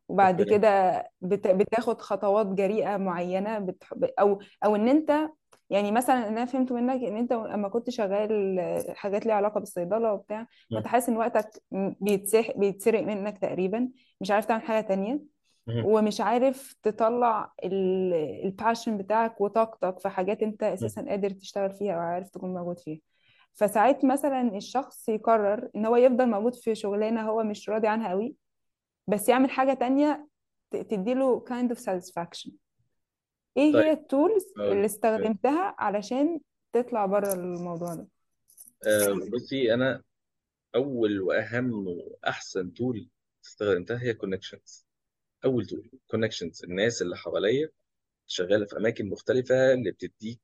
وبعد كده بت- بتاخد خطوات جريئة معينة بتح... أو أو إن أنت يعني مثلا أنا فهمت منك إن أنت لما كنت شغال آه، حاجات ليها علاقة بالصيدلة وبتاع. كنت حاسس إن وقتك بيتسح... بيتسرق منك تقريبا مش عارف تعمل حاجة تانية. ومش عارف تطلع الـ passion بتاعك وطاقتك في حاجات أنت. أساسا قادر تشتغل فيها أو عارف تكون موجود فيها فساعات مثلا الشخص يقرر إن هو يفضل موجود في شغلانة هو مش راضي عنها قوي بس يعمل حاجة تانية تديله kind of satisfaction. إيه طيب. هي الـ tools اللي استخدمتها علشان تطلع بره الموضوع ده؟ آه، بصي أنا أول وأهم وأحسن tool استخدمتها هي connections أول tool connections الناس اللي حواليا شغالة في أماكن مختلفة اللي بتديك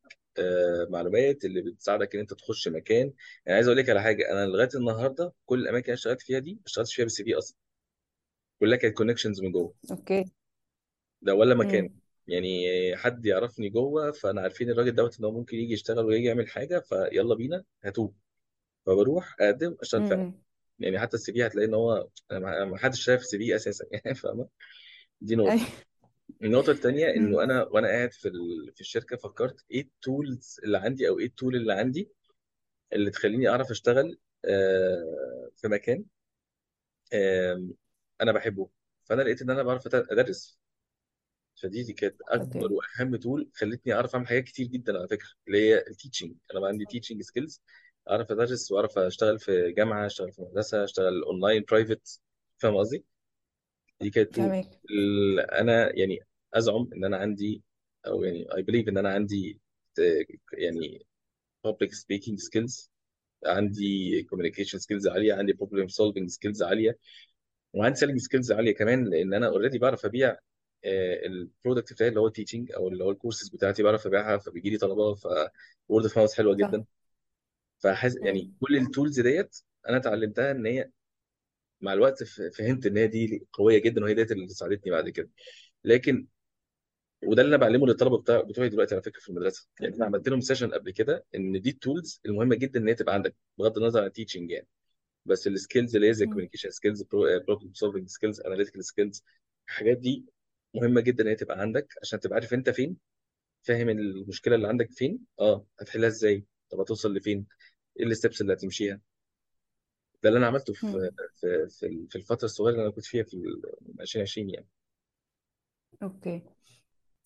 معلومات اللي بتساعدك إن أنت تخش مكان. يعني عايز أقول لك على حاجة أنا لغاية النهارده كل الأماكن اللي اشتغلت فيها دي ما اشتغلتش فيها بالـ CV أصلا. كلها كانت connections من جوه. okay. ده ولا مكان. امم يعني حد يعرفني جوه فأنا عارفين الراجل دوت إن هو ممكن يجي يشتغل ويجي يعمل حاجة فيلا بينا هاتوه فبروح أقدم اشتغل فعلا. امم يعني حتى الـ CV هتلاقي إن هو أنا ما ما حدش شايف الـ CV أساسا. يعني فاهمة؟ دي أي نقطه النقطة التانية إنه أنا وأنا قاعد في ال... في الشركة فكرت إيه الـ tools اللي عندي أو إيه الـ tool اللي عندي اللي تخليني أعرف أشتغل آه، في مكان آم، أنا بحبه. فأنا لقيت إن أنا بعرف أت- أدرس. فدي دي كانت أكبر okay وأهم tool خلتني أعرف أعمل حاجات كتير جدا على فكرة اللي هي الـ teaching أنا بقى عندي teaching skills أعرف أدرس وأعرف أشتغل في جامعة أشتغل في مدرسة أشتغل online private فاهم قصدي؟ دي كانت تو ال- أنا يعني أزعم إن أنا عندي أو يعني I believe إن أنا عندي آه، يعني public speaking skills عندي communication skills عالية عندي problem solving skills عالية وعندي selling skills عالية كمان لأن أنا already بعرف أبيع الـ product بتاعي اللي هو الـ teaching أو اللي هو الكورسز بتاعتي بعرف أبيعها فبيجي لي طلبه ف word of mouth حلوة صح. جدا. فحاسس يعني مم. كل الـ tools ديت أنا اتعلمتها إن هي مع الوقت فهمت إن هي دي قوية جدا وهي ديت اللي ساعدتني بعد كده. لكن وده اللي أنا بعلمه للطلبة بتاع بتوعي دلوقتي على فكرة في المدرسة. يعني أنا عملت لهم session قبل كده إن دي الـ tools المهمة جدا إن هي تبقى عندك بغض النظر عن الـ teaching يعني. بس الـ skills اللي هي زي مم. communication skills problem solving skills analytical skills الحاجات دي مهمة جدا إن هي تبقى عندك عشان تبقى عارف أنت فين فاهم المشكلة اللي عندك فين آه هتحلها إزاي طب هتوصل لفين إيه الستبس اللي هتمشيها. ده اللي أنا عملته في. في في في الفترة الصغيرة اللي أنا كنت فيها في ال 2020 يعني أوكي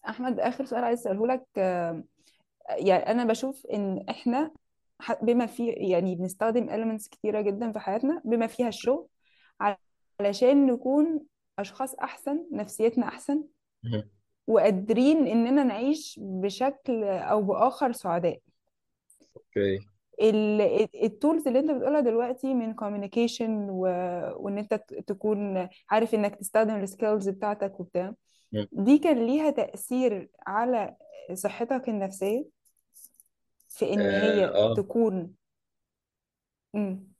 أحمد آخر سؤال عايز أسأله لك آه، يعني أنا بشوف إن إحنا ح- بما فيه يعني بنستخدم elements كتيرة جدا في حياتنا بما فيها الشغل علشان نكون أشخاص أحسن نفسيتنا أحسن مهم. وقادرين إننا نعيش بشكل أو بآخر سعداء okay الـ tools اللي انت بتقولها دلوقتي من communication و... وإن انت تكون عارف إنك تستخدم الـ skills بتاعتك وبتاع. دي كان ليها تأثير على صحتك النفسية في إن آه هي آه، تكون مم.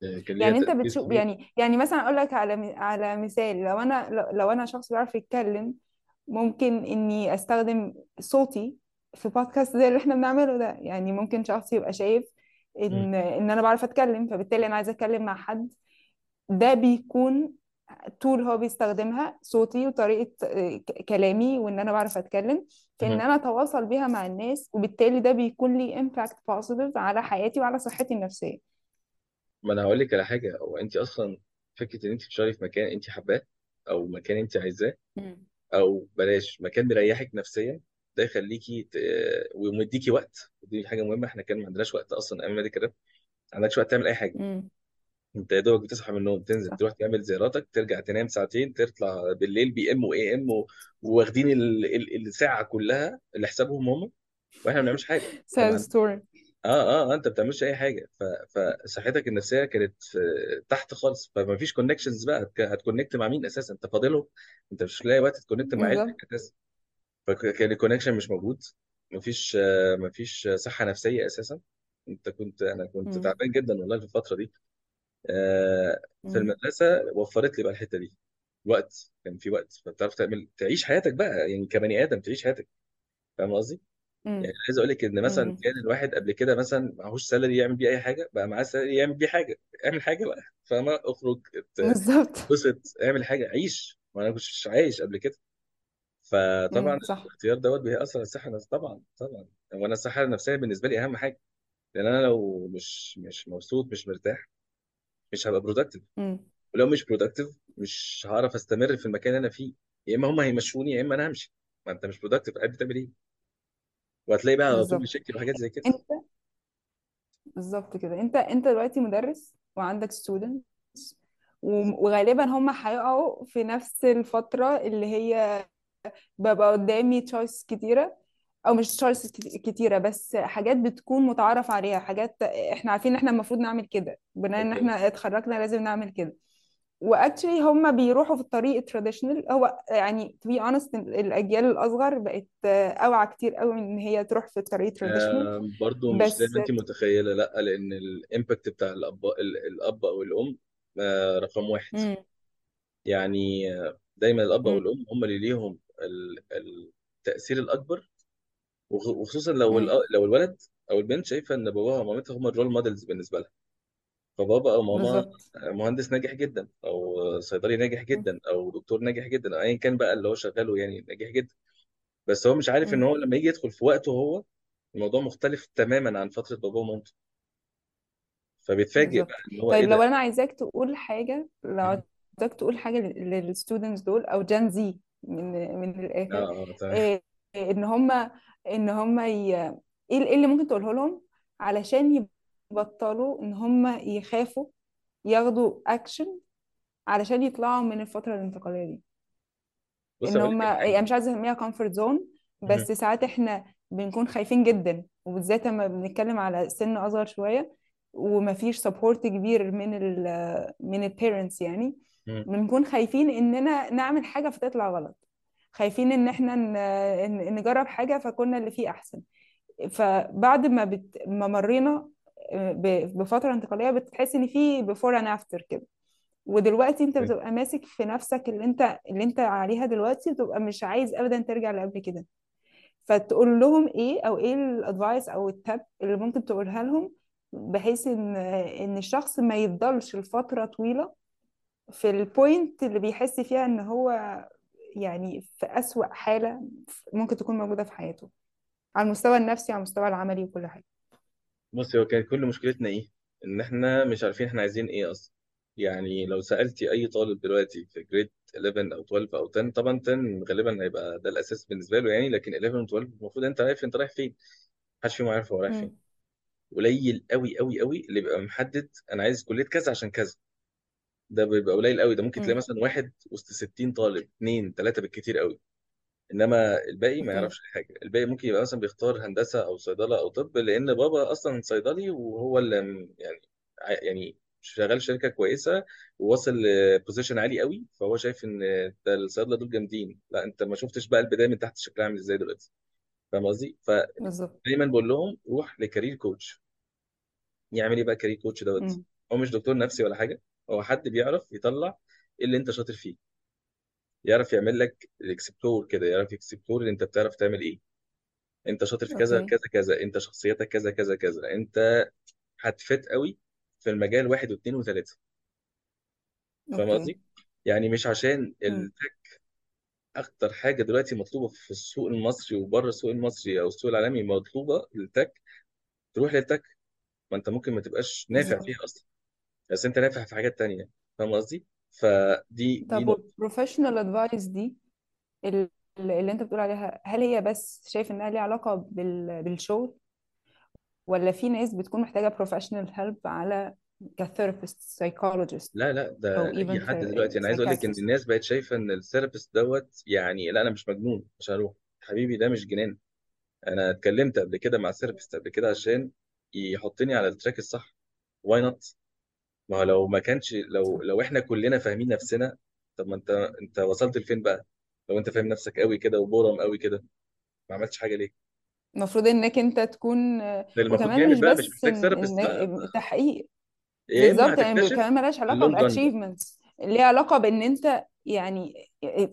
كان ليها يعني انت تأثير بتشوف كبير يعني يعني مثلا أقول لك على على مثال لو أنا لو لو أنا شخص بيعرف يتكلم ممكن إني أستخدم صوتي في بودكاست زي اللي إحنا بنعمله ده يعني ممكن شخص يبقى شايف. إن إن أنا بعرف أتكلم فبالتالي أنا عايزة أتكلم مع حد ده بيكون tool هو بيستخدمها صوتي وطريقة كلامي وإن أنا بعرف أتكلم في إن. أنا أتواصل بيها مع الناس وبالتالي ده بيكون لي impact positive على حياتي وعلى صحتي النفسية ما أنا هقول لك على حاجة هو انت أصلا فكرة إن انت بتشتغلي في مكان انت حباه أو مكان انت عايزاه. أو بلاش مكان مريحك نفسيا ده يخليكي ت... ومديكي وقت دي حاجة مهمة إحنا كان ما عندناش وقت أصلا أيام medical rep ما عندكش وقت تعمل أي حاجة. أنت يا دوبك بتصحى من النوم تنزل صح. تروح تعمل زياراتك ترجع تنام ساعتين تطلع بالليل PM و AM و... واخدين ال... ال... الساعة كلها اللي حسابهم هم وإحنا ما بنعملش حاجة. Sad story فما. آه آه آه، أنت ما بتعملش أي حاجة. ف... فصحتك النفسية كانت في... تحت خالص فما فيش connections بقى هتك... هت connect مع مين أساسا؟ أنت فاضله أنت مش لاقي وقت ت connect مع بالظبط. عيلتك أساسا. فكان الـ connection مش موجود. مفيش آه، مفيش صحة نفسية أساسا. أنت كنت أنا كنت مم. تعبان جدا والله في الفترة دي. آه، في مم. المدرسة وفرت لي بقى الحتة دي. وقت كان في وقت. فبتعرف تعمل تعيش حياتك بقى يعني كبني آدم تعيش حياتك. فاهم قصدي؟ مم. يعني عايز أقول لك إن مثلا مم. كان الواحد قبل كده مثلا معهوش salary يعمل بيه أي حاجة بقى معاه salary يعمل بيه حاجة. اعمل حاجة بقى. فاهمة؟ اخرج ات- بالظبط. اتبسط اعمل حاجة عيش. ما أنا كنتش عايش قبل كده. فطبعا مم. صح. الاختيار دوت بيأثر على الصحة النفسية طبعا طبعا. وأنا الصحة النفسية بالنسبة لي أهم حاجة لأن أنا لو مش مش مبسوط مش مرتاح مش هبقى productive مم. ولو مش productive مش هعرف أستمر في المكان اللي أنا فيه. يا إما هم هيمشوني يا إما أنا همشي. ما أنت مش productive قاعد بتعمل إيه؟ وهتلاقي بقى على طول بالظبط. مشاكل وحاجات زي كده. أنت بالظبط كده. أنت أنت دلوقتي مدرس وعندك students و- وغالبا هم هيقعوا في نفس الفترة اللي هي ببقى قدامي choices كتيرة أو مش choices كتيرة بس حاجات بتكون متعارف عليها حاجات إحنا عارفين إن إحنا المفروض نعمل كده بناء إن إحنا اتخرجنا لازم نعمل كده. و actually هم بيروحوا في الطريق ال traditional هو يعني to be honest الأجيال الأصغر بقت أوعى كتير قوي إن هي تروح في الطريق ال traditional برضو مش زي ما بس انت متخيلة لأ لأن ال impact بتاع الاب ال- الأب أو الأم آه رقم واحد. يعني دايما الأب أو الأم هم اللي ليهم التأثير الأكبر وخ- وخصوصا لو لو الولد أو البنت شايفة إن باباها ومامتها هم ال role models بالنسبة لها. فبابا أو ماما بالظبط. مهندس ناجح جدا أو صيدلي ناجح جدا أو دكتور ناجح جدا أو ايا كان بقى اللي هو شغاله يعني ناجح جدا. بس هو مش عارف إن هو لما يجي يدخل في وقته هو الموضوع مختلف تماما عن فترة باباه ومامته. فبيتفاجئ بقى إن هو إيه طيب لو ده أنا عايزاك تقول حاجة لو. عايزاك تقول حاجة للستودنتس دول أو جان زي من من آه الآخر آه تمام إيه إن هم إن هم ي... إيه إيه اللي ممكن تقوله لهم علشان يبطلوا إن هم يخافوا ياخدوا اكشن علشان يطلعوا من الفترة الانتقالية دي بص إن هم حاجة يعني مش عايزة أسميها comfort zone. بس ساعات إحنا بنكون خايفين جدا وبالذات لما بنتكلم على سن أصغر شوية ومفيش support كبير من ال من ال parents يعني. بنكون خايفين إننا نعمل حاجة فتطلع غلط. خايفين إن إحنا نجرب حاجة فكنا اللي فيه أحسن. فبعد ما بت... ما مرينا آه، ب- بفترة انتقالية بتحس إن في before and after كده. ودلوقتي أنت بتبقى ماسك في نفسك اللي أنت اللي أنت عليها دلوقتي بتبقى مش عايز ابدا ترجع لقبل كده. فتقول لهم إيه أو إيه الادفايس أو التاب اللي ممكن تقولها لهم بحيث إن إن الشخص ما يفضلش لفترة طويلة في ال point اللي بيحس فيها إن هو يعني في أسوأ حالة ممكن تكون موجودة في حياته على المستوى النفسي على المستوى العملي وكل حاجة. بص هو كانت كل مشكلتنا إيه؟ إن إحنا مش عارفين إحنا عايزين إيه أصلا. يعني لو سألتي أي طالب دلوقتي في grade 11 أو 12 أو 10 طبعا 10 غالبا هيبقى ده الأساس بالنسبة له يعني لكن 11 و 12 المفروض أنت عارف أنت رايح فين؟ محدش فيهم عارف هو رايح فين. قليل قوي قوي قوي اللي بيبقى محدد أنا عايز كلية كذا عشان كذا. ده بيبقى قليل قوي. ده ممكن تلاقي. مثلا واحد وسط 60 طالب اثنين ثلاثة بالكتير قوي. إنما الباقي ما يعرفش حاجة. الباقي ممكن يبقى مثلا بيختار هندسة أو صيدلة أو طب لأن بابا أصلا صيدلي وهو اللي يعني يعني شغال شركة كويسة وواصل لبوزيشن عالي قوي فهو شايف إن ده الصيادلة دول جامدين. لا أنت ما شفتش بقى البداية من تحت شكلها عامل إزاي دلوقتي. فاهم قصدي؟ بالظبط. فدايما بقول لهم روح لكارير كوتش يعمل إيه بقى career coach دوت. هو مش دكتور نفسي ولا حاجة. هو حد بيعرف يطلع اللي انت شاطر فيه. يعرف يعمل لك ال explore كده يعرف ي explore اللي انت بتعرف تعمل إيه. انت شاطر في كذا okay. كذا كذا. انت شخصيتك كذا كذا كذا. انت هت fit قوي في المجال واحد واثنين وثلاثة. فاهم okay. قصدي؟ يعني مش عشان مم. ال tech أكتر حاجة دلوقتي مطلوبة في السوق المصري وبره السوق المصري أو السوق العالمي مطلوبة ال tech تروح لل tech. ما أنت ممكن ما تبقاش نافع بالظبط. فيها أصلا. بس انت نافع في حاجات تانية فاهم قصدي؟ فدي دي طب نقطة. وال professional advice دي ال- اللي انت بتقول عليها هل هي بس شايف انها ليها علاقة بال... بالشغل؟ ولا في ناس بتكون محتاجة professional help على ك therapist psychologist لا لا ده أو اي even حد دلوقتي. أنا عايز أقول لك إن الناس بقت شايفة إن ال therapist دوت يعني لا أنا مش مجنون مش هروح. حبيبي ده مش جنان. أنا اتكلمت قبل كده مع therapist قبل كده عشان يحطني على ال track الصح. why not ما هو لو ما كانش لو لو إحنا كلنا فاهمين نفسنا طب ما أنت أنت وصلت لفين بقى؟ لو أنت فاهم نفسك قوي كده وبورم قوي كده ما عملتش حاجة ليه؟ المفروض إنك أنت تكون ده المفروض وكمان جامد مش بقى مش بس محتاج إن therapist بقى. إن تحقيق. يا إما بالظبط يعني هتكتشف كمان ملهاش علاقة ال long run بقى باتشيفمنتس ليها علاقة بإن أنت يعني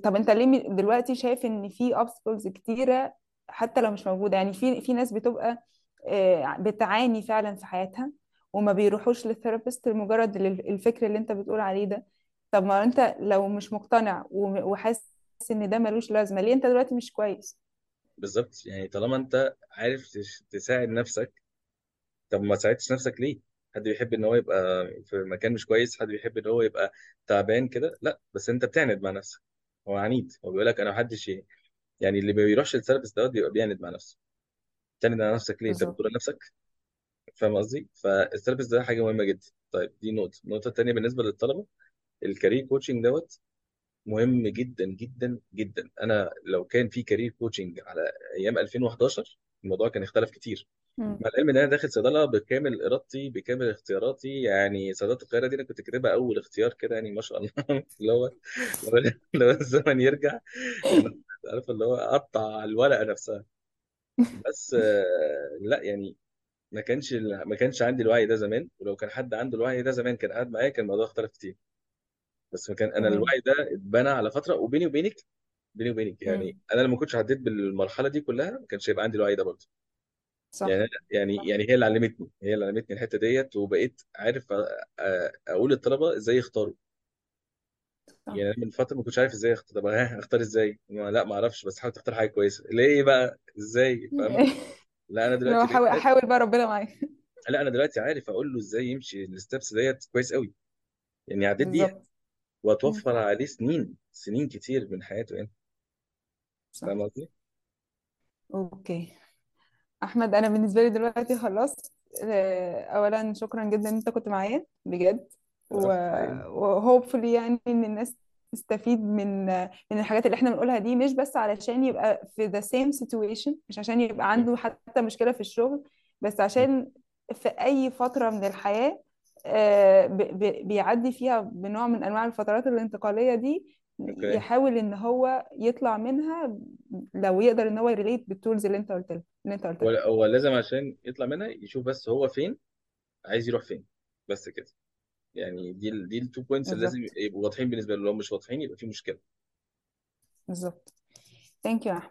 طب أنت ليه م- دلوقتي شايف إن في obstacles كتيرة حتى لو مش موجودة؟ يعني في في ناس بتبقى آه، بتعاني فعلا في حياتها. وما بيروحوش للثيرابيست لمجرد ال- الفكر اللي انت بتقول عليه ده. طب ما انت لو مش مقتنع وحاسس ان ده ملوش لازمة ليه انت دلوقتي مش كويس؟ بالظبط. يعني طالما انت عارف تساعد نفسك طب ما ساعدتش نفسك ليه؟ حد بيحب ان هو يبقى في مكان مش كويس حد بيحب ان هو يبقى تعبان كده؟ لا بس انت بتعند مع نفسك. هو عنيد. هو بيقول لك أنا محدش يعني اللي ما بيروحش لل therapist دوت بيبقى بيعند مع نفسه. بتعند على نفسك ليه؟ انت بالظبط. بتضر نفسك فاهم قصدي؟ فال therapist ده حاجة مهمة جدا. طيب دي نقطة. النقطة الثانية بالنسبة للطلبة ال career coaching دوت مهم جدا جدا جدا. أنا لو كان في career coaching على أيام 2011 الموضوع كان اختلف كتير. مم. مع العلم إن أنا داخل صيدلة بكامل إرادتي بكامل اختياراتي يعني صيدلة القاهرة دي أنا كنت كاتبها أول اختيار كده يعني ما شاء الله. اللي هو لو لو الزمن يرجع. عارف اللي هو اقطع الورقة نفسها. بس آه، لا يعني ما كانش ما كانش عندي الوعي ده زمان ولو كان حد عنده الوعي ده زمان كان قاعد معايا كان الموضوع اختلف كتير. بس ما كان أنا تمام. الوعي ده اتبنى على فترة وبيني وبينك بيني وبينك. يعني مم. أنا لما كنتش عديت بالمرحلة دي كلها ما كانش هيبقى عندي الوعي ده برضه. يعني صح أنا- يعني يعني هي اللي علمتني هي اللي علمتني الحتة ديت وبقيت عارف أ- أ- أقول للطلبة إزاي يختاروا. صح. يعني أنا من فترة ما كنتش عارف إزاي أختار طب ها اختار إزاي؟ ما لا ما أعرفش بس حاول تختار حاجة كويسة. ليه بقى؟ إزاي؟ فاهمة؟ لا أنا لو دلوقتي بقيت احاول بقى ربنا معاك. لا أنا دلوقتي عارف أقول له إزاي يمشي الستبس ديت كويس قوي يعني عديت بيها بالظبط. مم. وهتوفر عليه سنين سنين كتير من حياته يعني. صح. فاهم قصدي؟ أوكي. أحمد أنا بالنسبة لي دلوقتي خلصت آه، اولا شكرا جدا إن أنت كنت معايا بجد و وهوبفully يعني إن الناس تستفيد من من الحاجات اللي إحنا بنقولها دي مش بس علشان يبقى في the same situation مش عشان يبقى عنده حتى مشكلة في الشغل بس. عشان في أي فترة من الحياة آه، بيعدي فيها بنوع من أنواع الفترات الانتقالية دي أوكي. يحاول إن هو يطلع منها لو يقدر إن هو ي relate بال tools اللي أنت قلت لها اللي أنت قلتها هو هو لازم عشان يطلع منها يشوف بس هو فين عايز يروح فين بس كده. يعني دي ال دي ال two points اللي لازم بالظبط. يبقوا واضحين بالنسبة له لو مش واضحين يبقى في مشكلة. بالظبط. thank you